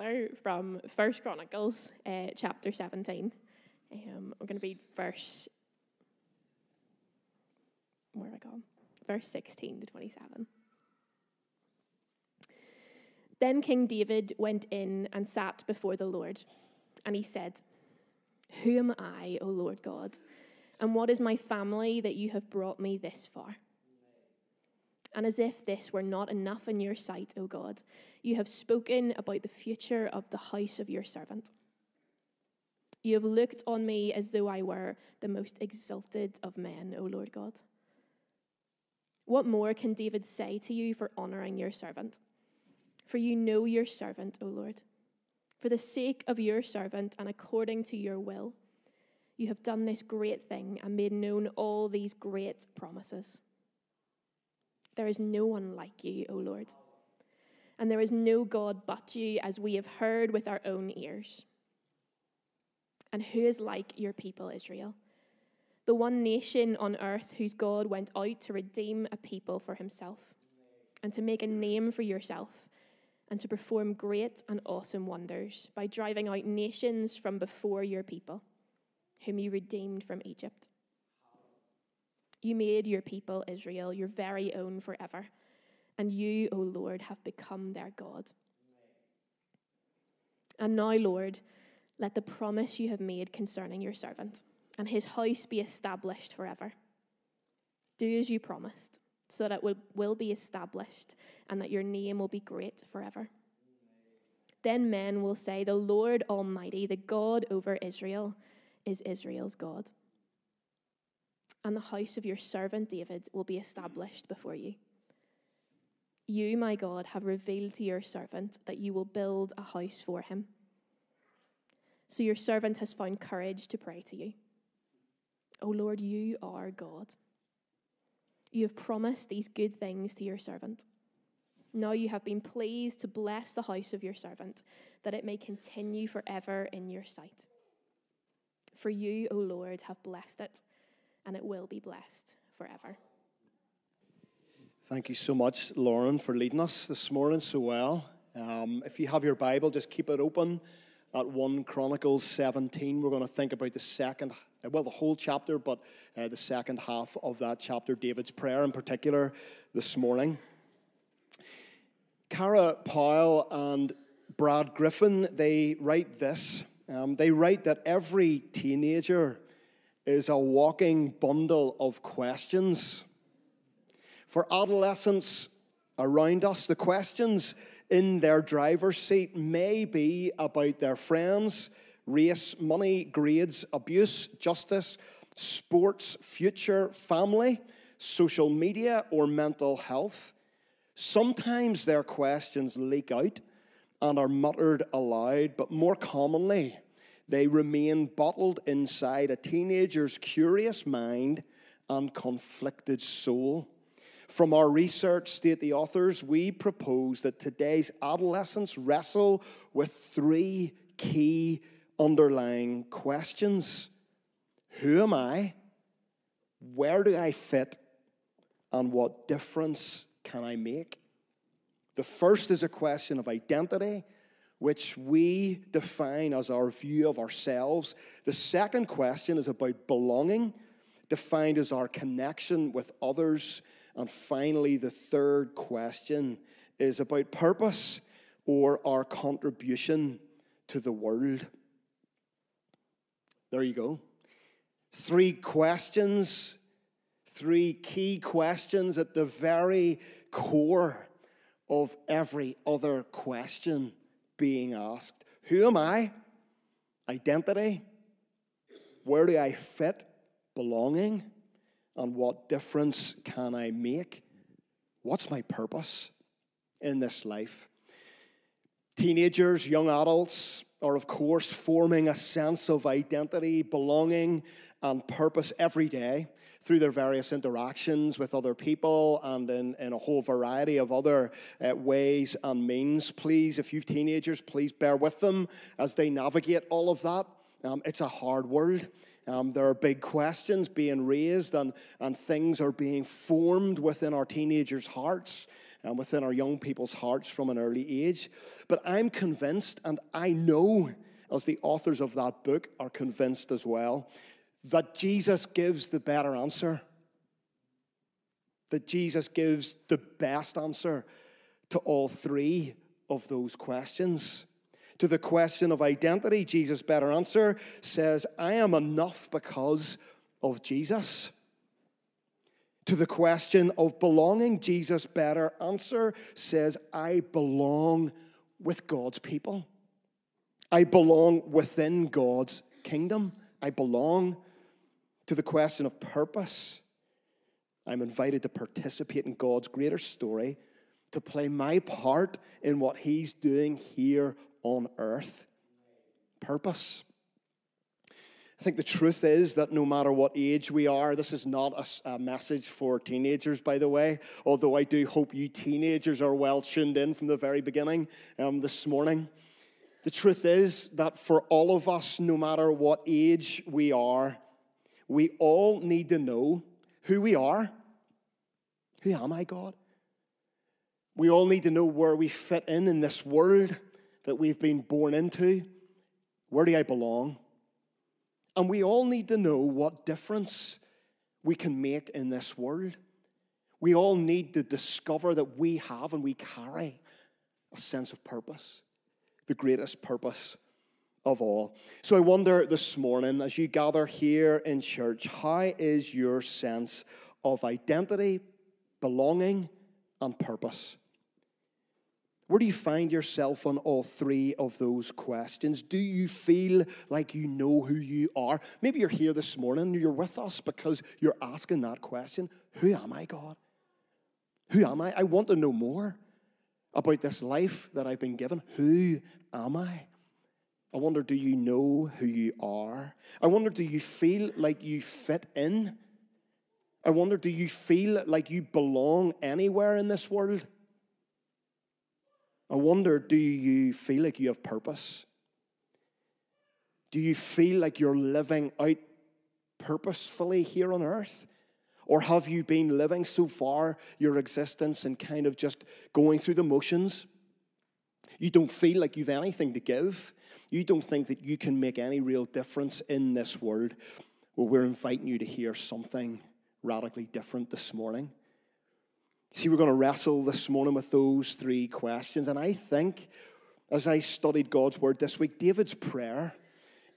together from First Chronicles uh, chapter 17. Um, we're going to read verse. Where have I gone? Verse 16 to 27. Then King David went in and sat before the Lord, and he said, Who am I, O Lord God? And what is my family that you have brought me this far? And as if this were not enough in your sight, O God, you have spoken about the future of the house of your servant. You have looked on me as though I were the most exalted of men, O Lord God. What more can David say to you for honoring your servant? For you know your servant, O Lord. For the sake of your servant and according to your will, you have done this great thing and made known all these great promises. There is no one like you, O Lord. And there is no God but you, as we have heard with our own ears. And who is like your people, Israel? The one nation on earth whose God went out to redeem a people for himself, and to make a name for yourself, and to perform great and awesome wonders by driving out nations from before your people, whom you redeemed from Egypt. You made your people, Israel, your very own forever. And you, O Lord, have become their God. And now, Lord, let the promise you have made concerning your servant and his house be established forever. Do as you promised, so that it will, will be established and that your name will be great forever. Then men will say, The Lord Almighty, the God over Israel, is Israel's God and the house of your servant David will be established before you. You, my God, have revealed to your servant that you will build a house for him. So your servant has found courage to pray to you. O oh Lord, you are God. You have promised these good things to your servant. Now you have been pleased to bless the house of your servant, that it may continue forever in your sight. For you, O Lord, have blessed it and it will be blessed forever. Thank you so much, Lauren, for leading us this morning so well. Um, if you have your Bible, just keep it open at 1 Chronicles 17. We're going to think about the second, well, the whole chapter, but uh, the second half of that chapter, David's prayer in particular, this morning. Kara Powell and Brad Griffin, they write this. Um, they write that every teenager is a walking bundle of questions. For adolescents around us, the questions in their driver's seat may be about their friends, race, money, grades, abuse, justice, sports, future, family, social media, or mental health. Sometimes their questions leak out and are muttered aloud, but more commonly, they remain bottled inside a teenager's curious mind and conflicted soul. From our research, state the authors, we propose that today's adolescents wrestle with three key underlying questions Who am I? Where do I fit? And what difference can I make? The first is a question of identity which we define as our view of ourselves. The second question is about belonging, defined as our connection with others. And finally, the third question is about purpose or our contribution to the world. There you go. Three questions, three key questions at the very core of every other question being asked Who am I? Identity. Where do I fit? Belonging. And what difference can I make? What's my purpose in this life? Teenagers, young adults are, of course, forming a sense of identity, belonging, and purpose every day through their various interactions with other people and in, in a whole variety of other uh, ways and means. Please, if you've teenagers, please bear with them as they navigate all of that. Um, it's a hard world. Um, there are big questions being raised, and, and things are being formed within our teenagers' hearts. and within our young people's hearts from an early age. But I'm convinced, and I know, as the authors of that book are convinced as well, that Jesus gives the better answer. That Jesus gives the best answer to all three of those questions. To the question of identity, Jesus' better answer says, I am enough because of Jesus. To the question of belonging, Jesus' better answer says, I belong with God's people. I belong within God's kingdom. I belong to the question of purpose. I'm invited to participate in God's greater story, to play my part in what He's doing here on earth. Purpose. I think the truth is that no matter what age we are, this is not a, a, message for teenagers, by the way, although I do hope you teenagers are well tuned in from the very beginning um, this morning. The truth is that for all of us, no matter what age we are, we all need to know who we are. Who am I, God? We all need to know where we fit in in this world that we've been born into. Where do I belong? And we all need to know what difference we can make in this world. We all need to discover that we have and we carry a sense of purpose, the greatest purpose of all. So I wonder this morning, as you gather here in church, how is your sense of identity, belonging, and purpose? Where do you find yourself on all three of those questions? Do you feel like you know who you are? Maybe you're here this morning, you're with us because you're asking that question Who am I, God? Who am I? I want to know more about this life that I've been given. Who am I? I wonder, do you know who you are? I wonder, do you feel like you fit in? I wonder, do you feel like you belong anywhere in this world? I wonder, do you feel like you have purpose? Do you feel like you're living out purposefully here on earth? Or have you been living so far your existence and kind of just going through the motions? You don't feel like you've anything to give. You don't think that you can make any real difference in this world. Well, we're inviting you to hear something radically different this morning. See, we're going to wrestle this morning with those three questions. And I think as I studied God's word this week, David's prayer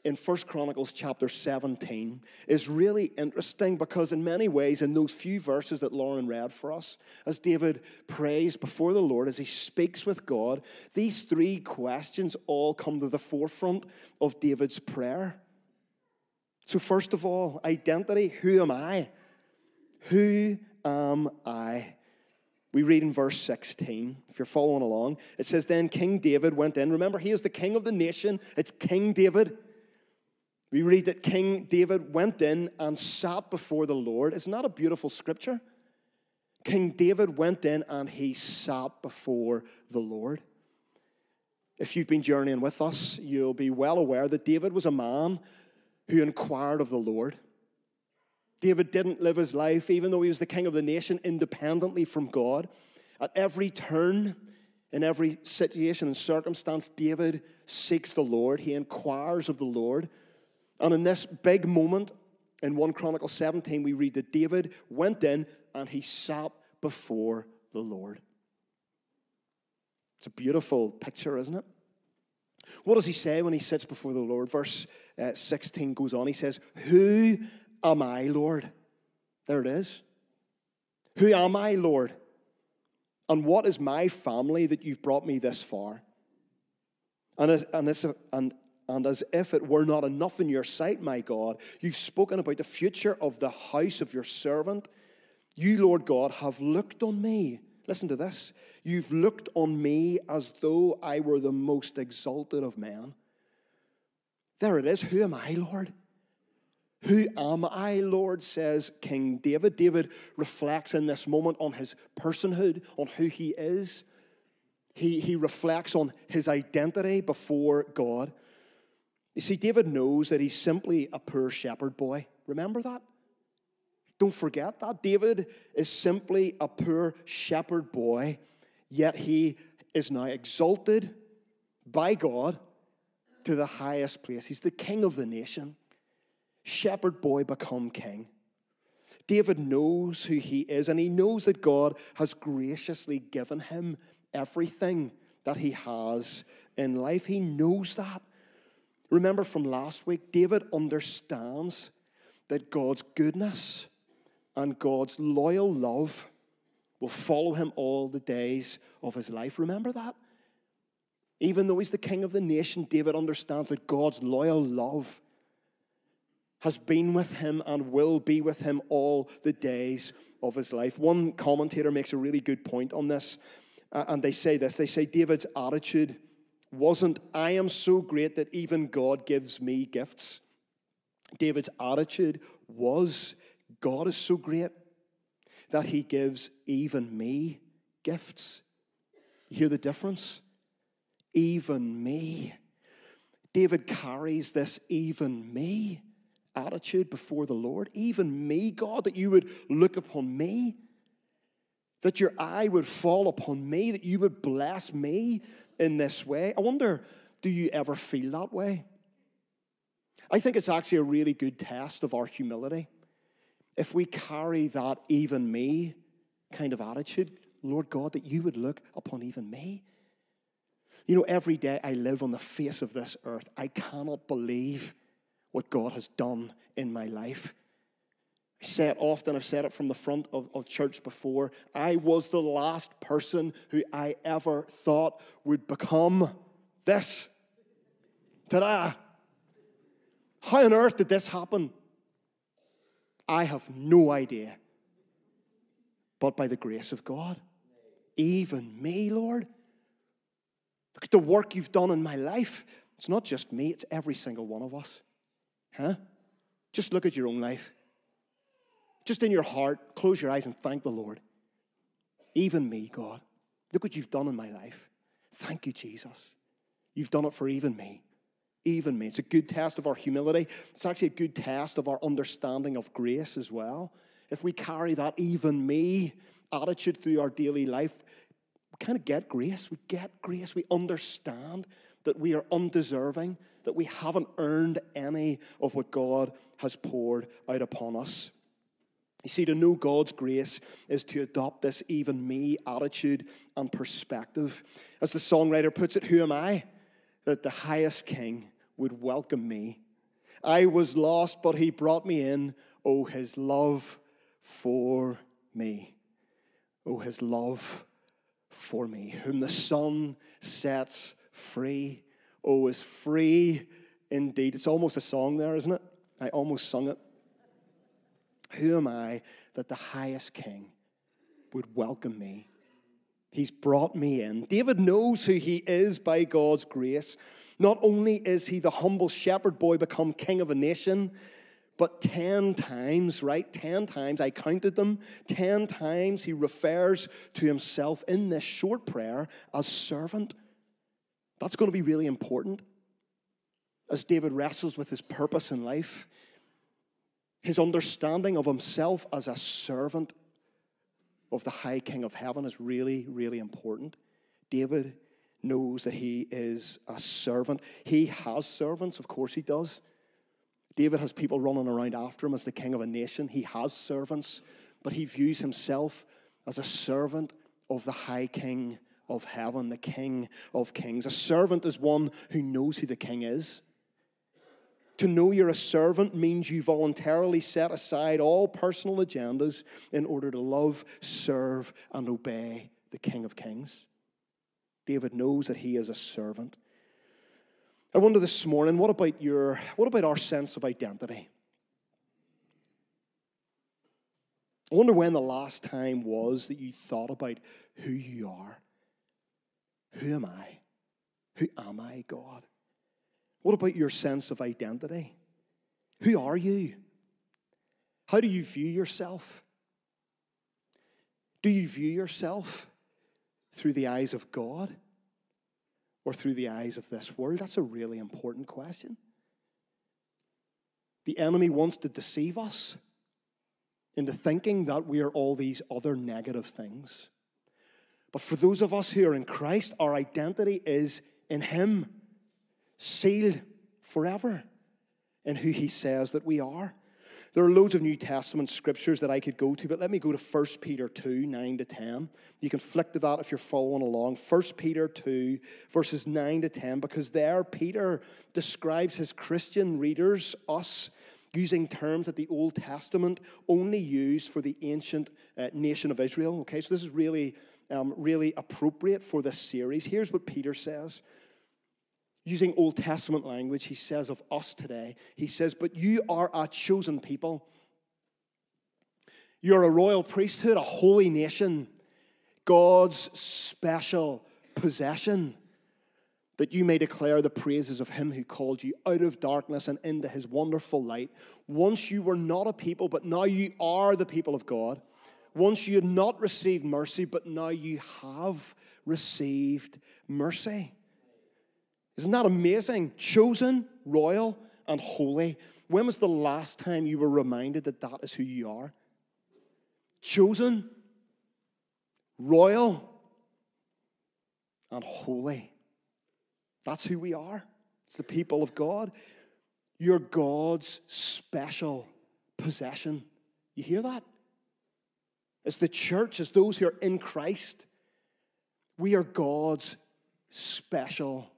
in 1 Chronicles chapter 17 is really interesting because, in many ways, in those few verses that Lauren read for us, as David prays before the Lord, as he speaks with God, these three questions all come to the forefront of David's prayer. So, first of all, identity who am I? Who am I? We read in verse 16, if you're following along, it says, Then King David went in. Remember, he is the king of the nation. It's King David. We read that King David went in and sat before the Lord. Isn't that a beautiful scripture? King David went in and he sat before the Lord. If you've been journeying with us, you'll be well aware that David was a man who inquired of the Lord. David didn't live his life, even though he was the king of the nation, independently from God. At every turn, in every situation and circumstance, David seeks the Lord. He inquires of the Lord. And in this big moment, in 1 Chronicle 17, we read that David went in and he sat before the Lord. It's a beautiful picture, isn't it? What does he say when he sits before the Lord? Verse uh, 16 goes on. He says, Who am I, Lord? There it is. Who am I, Lord? And what is my family that you've brought me this far? And and, this, and, and as if it were not enough in your sight, my God, you've spoken about the future of the house of your servant. You, Lord God, have looked on me. Listen to this. You've looked on me as though I were the most exalted of men. There it is. Who am I, Lord? Who am I, Lord? says King David. David reflects in this moment on his personhood, on who he is. He, he reflects on his identity before God. You see, David knows that he's simply a poor shepherd boy. Remember that? Don't forget that. David is simply a poor shepherd boy Yet he is now exalted by God to the highest place. He's the king of the nation. Shepherd boy become king. David knows who he is, and he knows that God has graciously given him everything that he has in life. He knows that. Remember from last week, David understands that God's goodness and God's loyal love will follow him all the days of his life. Remember that? Even though he's the king of the nation, David understands that God's loyal love has been with him and will be with him all the days of his life. One commentator makes a really good point on this, uh, and they say this they say David's attitude wasn't, I am so great that even God gives me gifts. David's attitude was, God is so great that he gives even me gifts. You hear the difference? Even me. David carries this even me attitude before the Lord. Even me, God, that you would look upon me, that your eye would fall upon me, that you would bless me in this way. I wonder, do you ever feel that way? I think it's actually a really good test of our humility if we carry that even me kind of attitude, Lord God, that you would look upon even me. You know, every day I live on the face of this earth, I cannot believe what God has done in my life. It often, I've said it from the front of, of church before. I was the last person who I ever thought would become this. Ta-da! How on earth did this happen? I have no idea. But by the grace of God, even me, Lord, look at the work you've done in my life. It's not just me, it's every single one of us. Huh? Just look at your own life. Just in your heart, close your eyes and thank the Lord. Even me, God. Look what you've done in my life. Thank you, Jesus. You've done it for even me even me. It's a good test of our humility. It's actually a good test of our understanding of grace as well. If we carry that even me attitude through our daily life, we kind of get grace. We get grace. We understand that we are undeserving, that we haven't earned any of what God has poured out upon us. You see, to know God's grace is to adopt this even me attitude and perspective. As the songwriter puts it, who am I? That the highest king would welcome me. I was lost, but he brought me in. Oh, his love for me. Oh, his love for me. Whom the Son sets free. Oh, is free indeed. It's almost a song there, isn't it? I almost sung it. Who am I that the highest king would welcome me? He's brought me in. David knows who he is by God's grace. Not only is he the humble shepherd boy become king of a nation, but 10 times, right? 10 times, I counted them, 10 times he refers to himself in this short prayer as servant. That's going to be really important as David wrestles with his purpose in life. His understanding of himself as a servant of the high king of heaven is really, really important. David knows that he is a servant. He has servants, of course he does. David has people running around after him as the king of a nation. He has servants, but he views himself as a servant of the high king of heaven, the king of kings. A servant is one who knows who the king is. To know you're a servant means you voluntarily set aside all personal agendas in order to love, serve, and obey the King of Kings. David knows that he is a servant. I wonder this morning, what about your what about our sense of identity? I wonder when the last time was that you thought about who you are. Who am I? Who am I, God? What about your sense of identity? Who are you? How do you view yourself? Do you view yourself through the eyes of God or through the eyes of this world? That's a really important question. The enemy wants to deceive us into thinking that we are all these other negative things. But for those of us who are in Christ, our identity is in Him, sealed forever in who He says that we are. There are loads of New Testament scriptures that I could go to, but let me go to 1 Peter 2 9 to 10. You can flick to that if you're following along. 1 Peter 2, verses 9 to 10, because there Peter describes his Christian readers, us, using terms that the Old Testament only used for the ancient uh, nation of Israel. Okay, so this is really, um, really appropriate for this series. Here's what Peter says using Old Testament language, he says of us today, he says, But you are a chosen people. You're a royal priesthood, a holy nation, God's special possession, that you may declare the praises of him who called you out of darkness and into his wonderful light. Once you were not a people, but now you are the people of God. Once you had not received mercy, but now you have received mercy. Isn't that amazing? Chosen, royal, and holy. When was the last time you were reminded that that is who you are? Chosen, royal, and holy. That's who we are. It's the people of God. You're God's special possession. You hear that? As the church, as those who are in Christ, we are God's special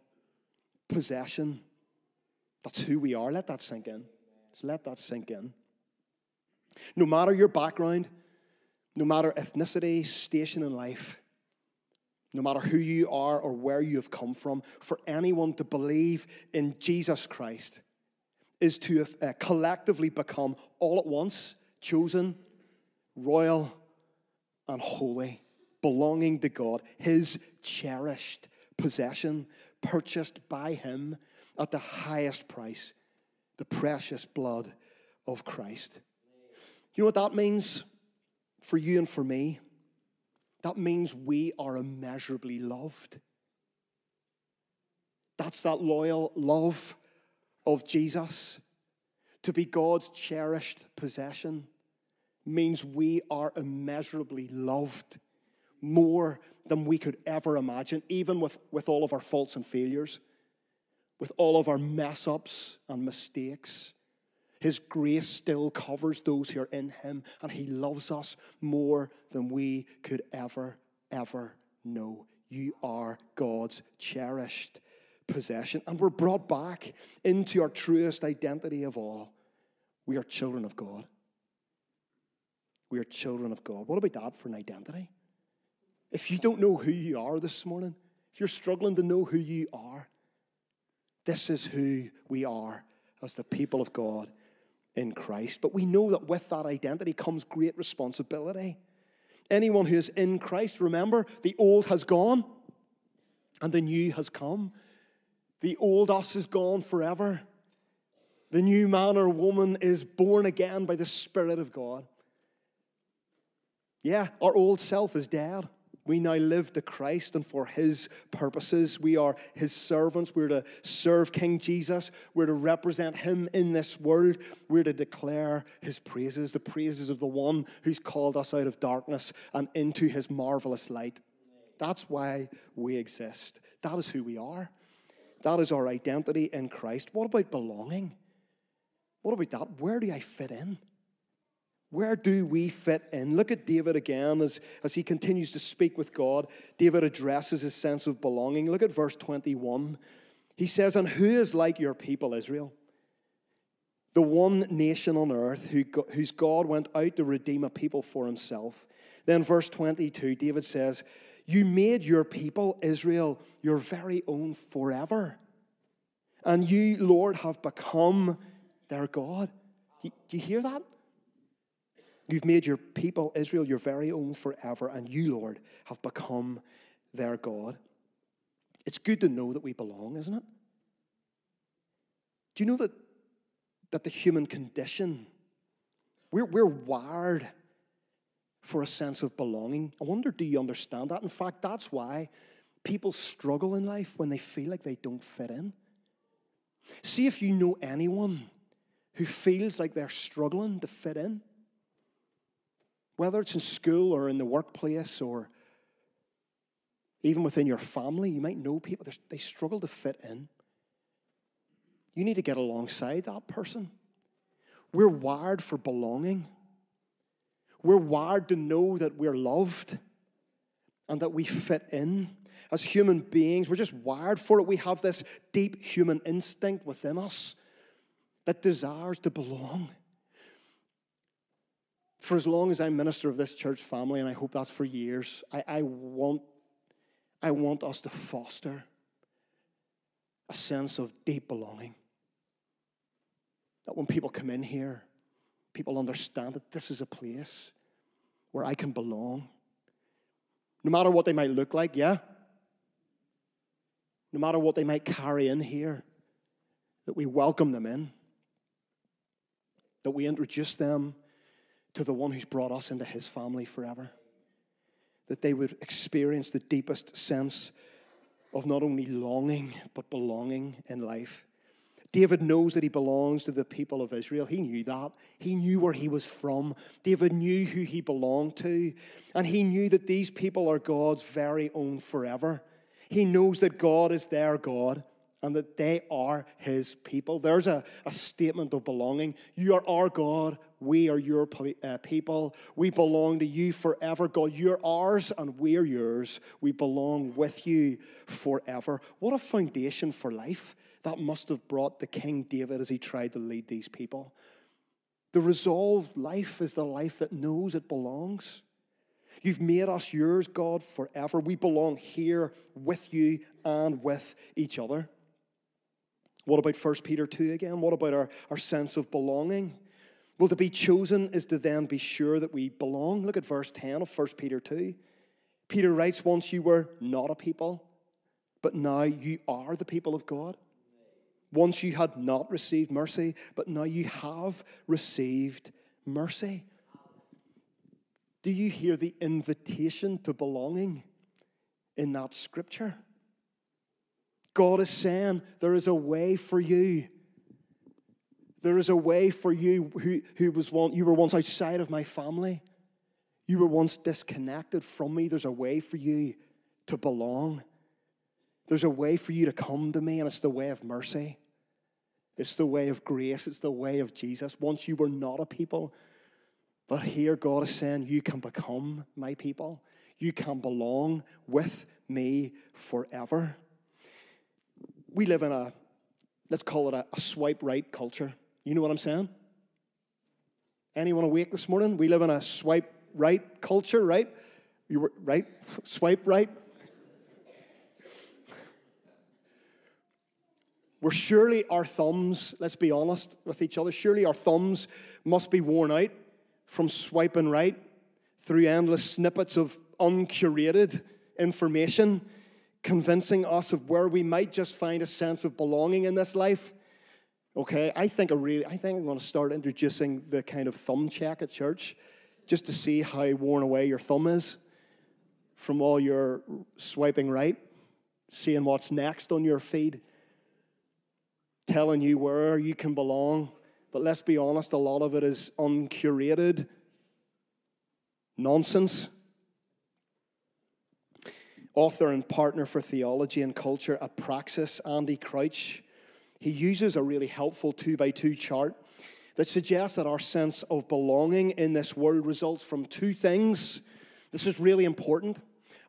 possession. That's who we are. Let that sink in. Just let that sink in. No matter your background, no matter ethnicity, station in life, no matter who you are or where you have come from, for anyone to believe in Jesus Christ is to uh, collectively become all at once chosen, royal, and holy, belonging to God, His cherished possession, purchased by him at the highest price, the precious blood of Christ. You know what that means for you and for me? That means we are immeasurably loved. That's that loyal love of Jesus. To be God's cherished possession means we are immeasurably loved more than we could ever imagine, even with, with all of our faults and failures, with all of our mess ups and mistakes. His grace still covers those who are in Him, and He loves us more than we could ever, ever know. You are God's cherished possession, and we're brought back into our truest identity of all. We are children of God. We are children of God. What about that for an identity? If you don't know who you are this morning, if you're struggling to know who you are, this is who we are as the people of God in Christ. But we know that with that identity comes great responsibility. Anyone who is in Christ, remember, the old has gone and the new has come. The old us is gone forever. The new man or woman is born again by the Spirit of God. Yeah, our old self is dead. We now live to Christ and for His purposes. We are His servants. We're to serve King Jesus. We're to represent Him in this world. We're to declare His praises, the praises of the one who's called us out of darkness and into His marvelous light. That's why we exist. That is who we are. That is our identity in Christ. What about belonging? What about that? Where do I fit in? Where do we fit in? Look at David again as, as he continues to speak with God. David addresses his sense of belonging. Look at verse 21. He says, And who is like your people, Israel? The one nation on earth who, whose God went out to redeem a people for himself. Then, verse 22, David says, You made your people, Israel, your very own forever. And you, Lord, have become their God. Do you hear that? You've made your people, Israel, your very own forever, and you, Lord, have become their God. It's good to know that we belong, isn't it? Do you know that, that the human condition, we're, we're wired for a sense of belonging? I wonder, do you understand that? In fact, that's why people struggle in life when they feel like they don't fit in. See if you know anyone who feels like they're struggling to fit in whether it's in school or in the workplace or Even within your family, you might know people, they struggle to fit in. You need to get alongside that person. We're wired for belonging. We're wired to know that we're loved and that we fit in. As human beings, we're just wired for it. We have this deep human instinct within us that desires to belong. For as long as I'm minister of this church family, and I hope that's for years, I, I want, I want us to foster a sense of deep belonging. That when people come in here, people understand that this is a place where I can belong. No matter what they might look like, yeah. No matter what they might carry in here, that we welcome them in, that we introduce them to the one who's brought us into his family forever. That they would experience the deepest sense of not only longing, but belonging in life. David knows that he belongs to the people of Israel. He knew that. He knew where he was from. David knew who he belonged to. And he knew that these people are God's very own forever. He knows that God is their God and that they are his people. There's a, a statement of belonging. You are our God. We are your uh, people. We belong to you forever, God. You're ours and we're yours. We belong with you forever. What a foundation for life that must have brought the King David as he tried to lead these people. The resolved life is the life that knows it belongs. You've made us yours, God, forever. We belong here with you and with each other. What about 1 Peter 2 again? What about our, our sense of belonging? Well, to be chosen is to then be sure that we belong. Look at verse 10 of 1 Peter 2. Peter writes, Once you were not a people, but now you are the people of God. Once you had not received mercy, but now you have received mercy. Do you hear the invitation to belonging in that scripture? God is saying there is a way for you. There is a way for you who, who was one, you were once outside of my family. You were once disconnected from me. There's a way for you to belong. There's a way for you to come to me, and it's the way of mercy. It's the way of grace. It's the way of Jesus. Once you were not a people, but here God is saying, You can become my people. You can belong with me forever. We live in a, let's call it a, a swipe right culture. You know what I'm saying? Anyone awake this morning? We live in a swipe right culture, right? You were right? Swipe right? Where surely our thumbs, let's be honest with each other, surely our thumbs must be worn out from swiping right through endless snippets of uncurated information, convincing us of where we might just find a sense of belonging in this life. Okay, I think I really, I think I'm going to start introducing the kind of thumb check at church, just to see how worn away your thumb is from all your swiping right, seeing what's next on your feed telling you where you can belong. But let's be honest, a lot of it is uncurated nonsense. Author and partner for theology and culture at Praxis, Andy Crouch, he uses a really helpful two by two chart that suggests that our sense of belonging in this world results from two things. This is really important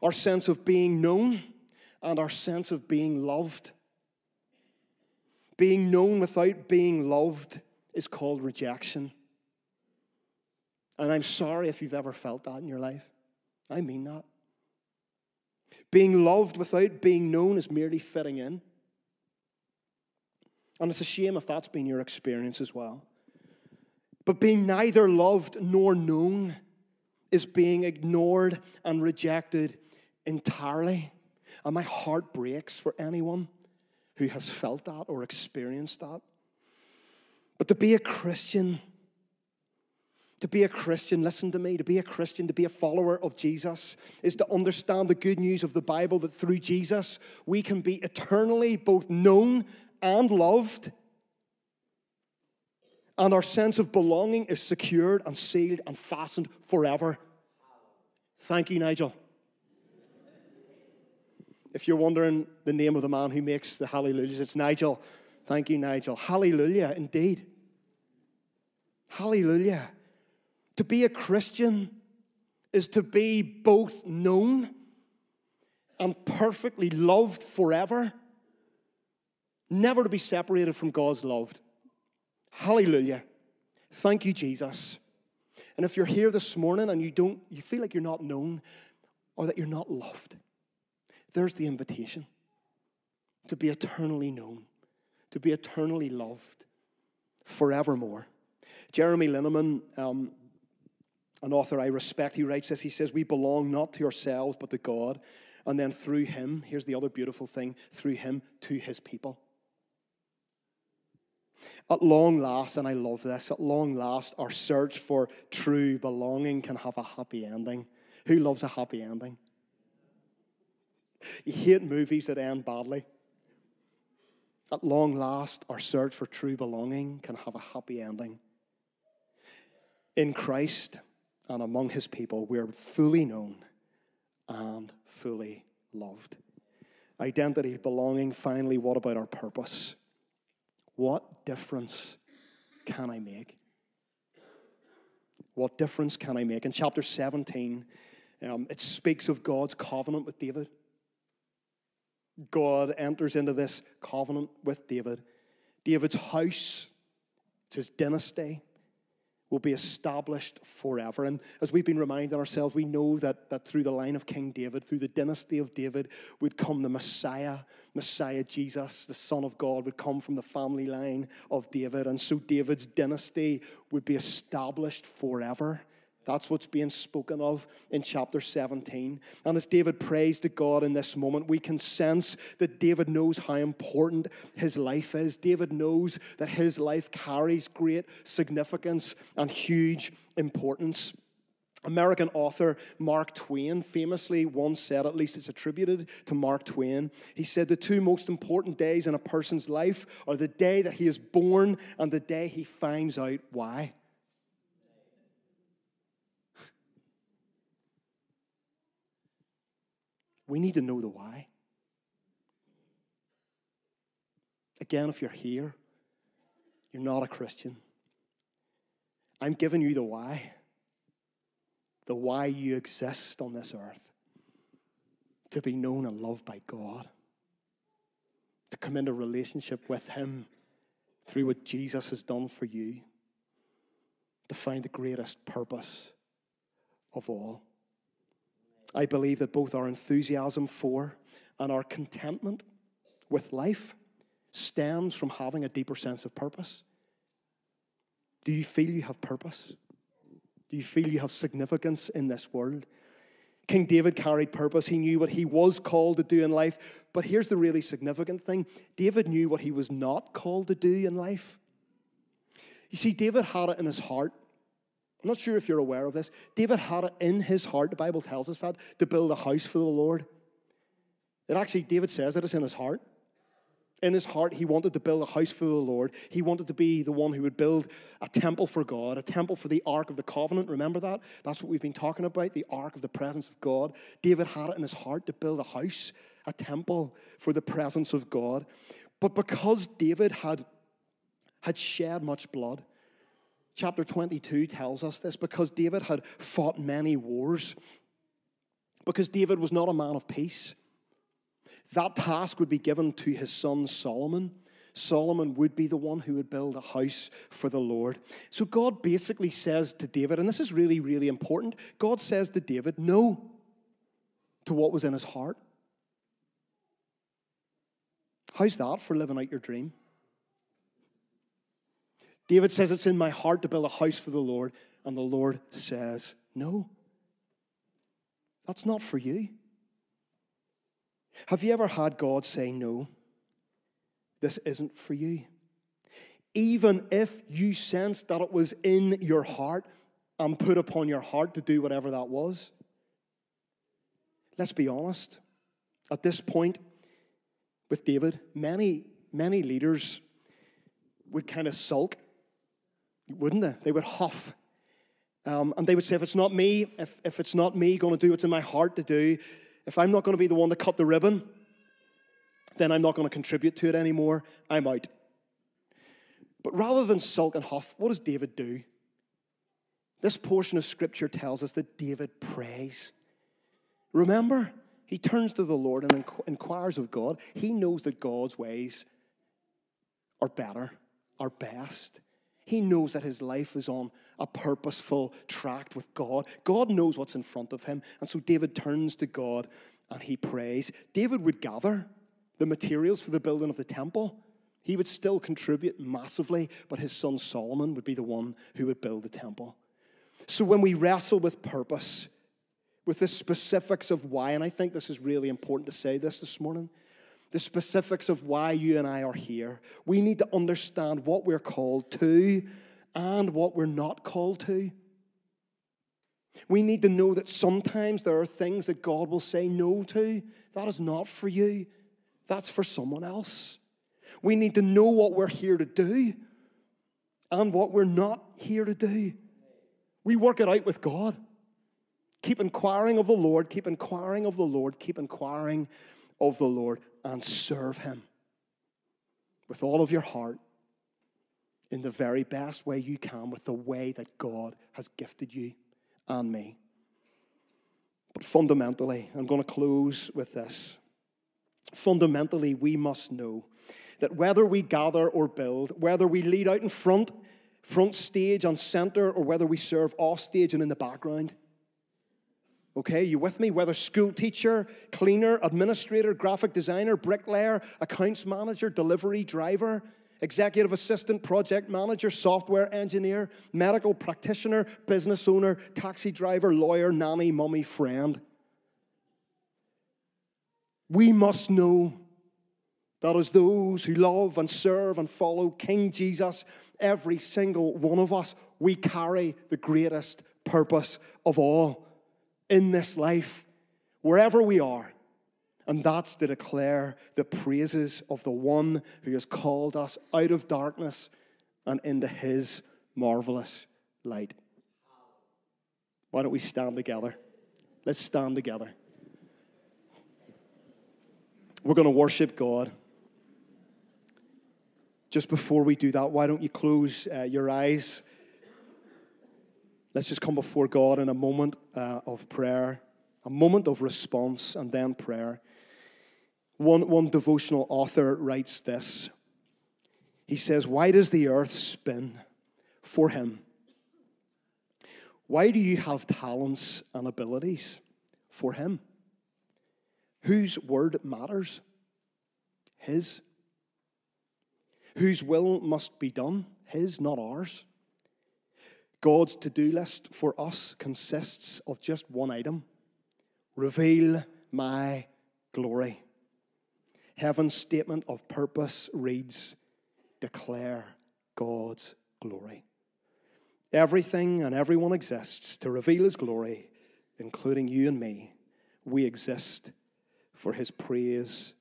our sense of being known and our sense of being loved. Being known without being loved is called rejection. And I'm sorry if you've ever felt that in your life. I mean that. Being loved without being known is merely fitting in. And it's a shame if that's been your experience as well. But being neither loved nor known is being ignored and rejected entirely. And my heart breaks for anyone who has felt that or experienced that. But to be a Christian, to be a Christian, listen to me, to be a Christian, to be a follower of Jesus, is to understand the good news of the Bible that through Jesus we can be eternally both known and loved. And our sense of belonging is secured and sealed and fastened forever. Thank you, Nigel. If you're wondering the name of the man who makes the hallelujahs, it's Nigel. Thank you, Nigel. Hallelujah, indeed. Hallelujah. To be a Christian is to be both known and perfectly loved forever, never to be separated from God's love. Hallelujah. Thank you, Jesus. And if you're here this morning and you don't, you feel like you're not known or that you're not loved, there's the invitation to be eternally known, to be eternally loved forevermore. Jeremy Linneman, um, an author I respect, he writes this. He says, We belong not to ourselves, but to God. And then through him, here's the other beautiful thing through him to his people. At long last, and I love this, at long last, our search for true belonging can have a happy ending. Who loves a happy ending? You hate movies that end badly. At long last, our search for true belonging can have a happy ending. In Christ and among his people, we're fully known and fully loved. Identity, belonging, finally, what about our purpose? What difference can I make? What difference can I make? In chapter 17, um, it speaks of God's covenant with David. God enters into this covenant with David. David's house, it's his dynasty, will be established forever. And as we've been reminding ourselves, we know that, that through the line of King David, through the dynasty of David, would come the Messiah, Messiah Jesus, the Son of God, would come from the family line of David. And so David's dynasty would be established forever. That's what's being spoken of in chapter 17. And as David prays to God in this moment, we can sense that David knows how important his life is. David knows that his life carries great significance and huge importance. American author Mark Twain famously once said, at least it's attributed to Mark Twain, he said, The two most important days in a person's life are the day that he is born and the day he finds out why. We need to know the why. Again, if you're here, you're not a Christian. I'm giving you the why. The why you exist on this earth. To be known and loved by God. To come into relationship with Him through what Jesus has done for you. To find the greatest purpose of all. I believe that both our enthusiasm for and our contentment with life stems from having a deeper sense of purpose. Do you feel you have purpose? Do you feel you have significance in this world? King David carried purpose. He knew what he was called to do in life. But here's the really significant thing David knew what he was not called to do in life. You see, David had it in his heart I'm not sure if you're aware of this. David had it in his heart, the Bible tells us that, to build a house for the Lord. It actually, David says that it's in his heart. In his heart, he wanted to build a house for the Lord. He wanted to be the one who would build a temple for God, a temple for the Ark of the Covenant. Remember that? That's what we've been talking about the Ark of the presence of God. David had it in his heart to build a house, a temple for the presence of God. But because David had, had shed much blood, Chapter 22 tells us this because David had fought many wars, because David was not a man of peace. That task would be given to his son Solomon. Solomon would be the one who would build a house for the Lord. So God basically says to David, and this is really, really important God says to David, no to what was in his heart. How's that for living out your dream? David says, It's in my heart to build a house for the Lord. And the Lord says, No, that's not for you. Have you ever had God say, No, this isn't for you? Even if you sensed that it was in your heart and put upon your heart to do whatever that was. Let's be honest. At this point with David, many, many leaders would kind of sulk wouldn't they? They would huff. Um, and they would say, if it's not me, if, if it's not me going to do what's in my heart to do, if I'm not going to be the one to cut the ribbon, then I'm not going to contribute to it anymore. I'm out. But rather than sulk and huff, what does David do? This portion of scripture tells us that David prays. Remember, he turns to the Lord and inquires of God. He knows that God's ways are better, are best. He knows that his life is on a purposeful track with God. God knows what's in front of him. And so David turns to God and he prays. David would gather the materials for the building of the temple. He would still contribute massively, but his son Solomon would be the one who would build the temple. So when we wrestle with purpose, with the specifics of why, and I think this is really important to say this this morning the specifics of why you and I are here. We need to understand what we're called to and what we're not called to. We need to know that sometimes there are things that God will say no to. That is not for you, that's for someone else. We need to know what we're here to do and what we're not here to do. We work it out with God. Keep inquiring of the Lord, keep inquiring of the Lord, keep inquiring of the Lord and serve Him with all of your heart in the very best way you can, with the way that God has gifted you and me. But fundamentally, I'm going to close with this. Fundamentally, we must know that whether we gather or build, whether we lead out in front, front stage on center, or whether we serve off stage and in the background, Okay, you with me? Whether school teacher, cleaner, administrator, graphic designer, bricklayer, accounts manager, delivery driver, executive assistant, project manager, software engineer, medical practitioner, business owner, taxi driver, lawyer, nanny, mummy, friend. We must know that as those who love and serve and follow King Jesus, every single one of us, we carry the greatest purpose of all in this life, wherever we are. And that's to declare the praises of the one who has called us out of darkness and into his marvelous light. Why don't we stand together? Let's stand together. We're going to worship God. Just before we do that, why don't you close uh, your eyes? Let's just come before God in a moment uh, of prayer, a moment of response, and then prayer. One, one devotional author writes this. He says, Why does the earth spin for him? Why do you have talents and abilities for him? Whose word matters? His. Whose will must be done? His, not ours. God's to do list for us consists of just one item reveal my glory. Heaven's statement of purpose reads declare God's glory. Everything and everyone exists to reveal his glory, including you and me. We exist for his praise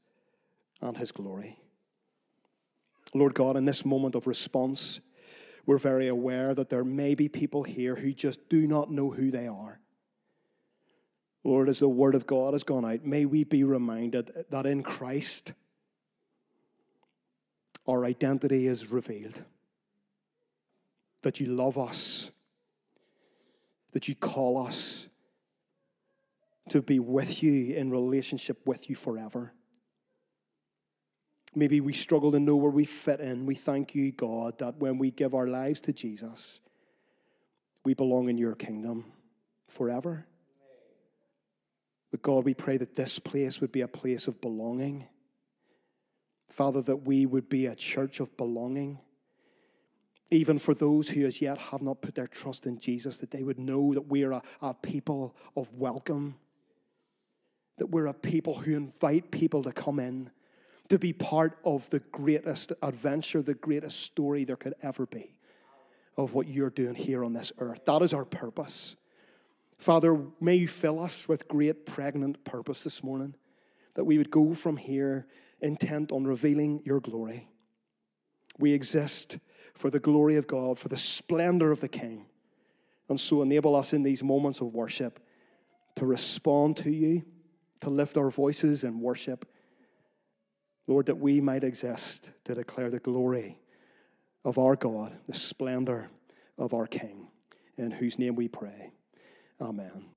and his glory. Lord God, in this moment of response, we're very aware that there may be people here who just do not know who they are. Lord, as the word of God has gone out, may we be reminded that in Christ our identity is revealed. That you love us, that you call us to be with you in relationship with you forever. Maybe we struggle to know where we fit in. We thank you, God, that when we give our lives to Jesus, we belong in your kingdom forever. But God, we pray that this place would be a place of belonging. Father, that we would be a church of belonging. Even for those who as yet have not put their trust in Jesus, that they would know that we are a, a people of welcome, that we're a people who invite people to come in to be part of the greatest adventure, the greatest story there could ever be of what you're doing here on this earth. That is our purpose. Father, may you fill us with great pregnant purpose this morning, that we would go from here intent on revealing your glory. We exist for the glory of God, for the splendor of the King. And so enable us in these moments of worship to respond to you, to lift our voices in worship Lord, that we might exist to declare the glory of our God, the splendor of our King, in whose name we pray. Amen.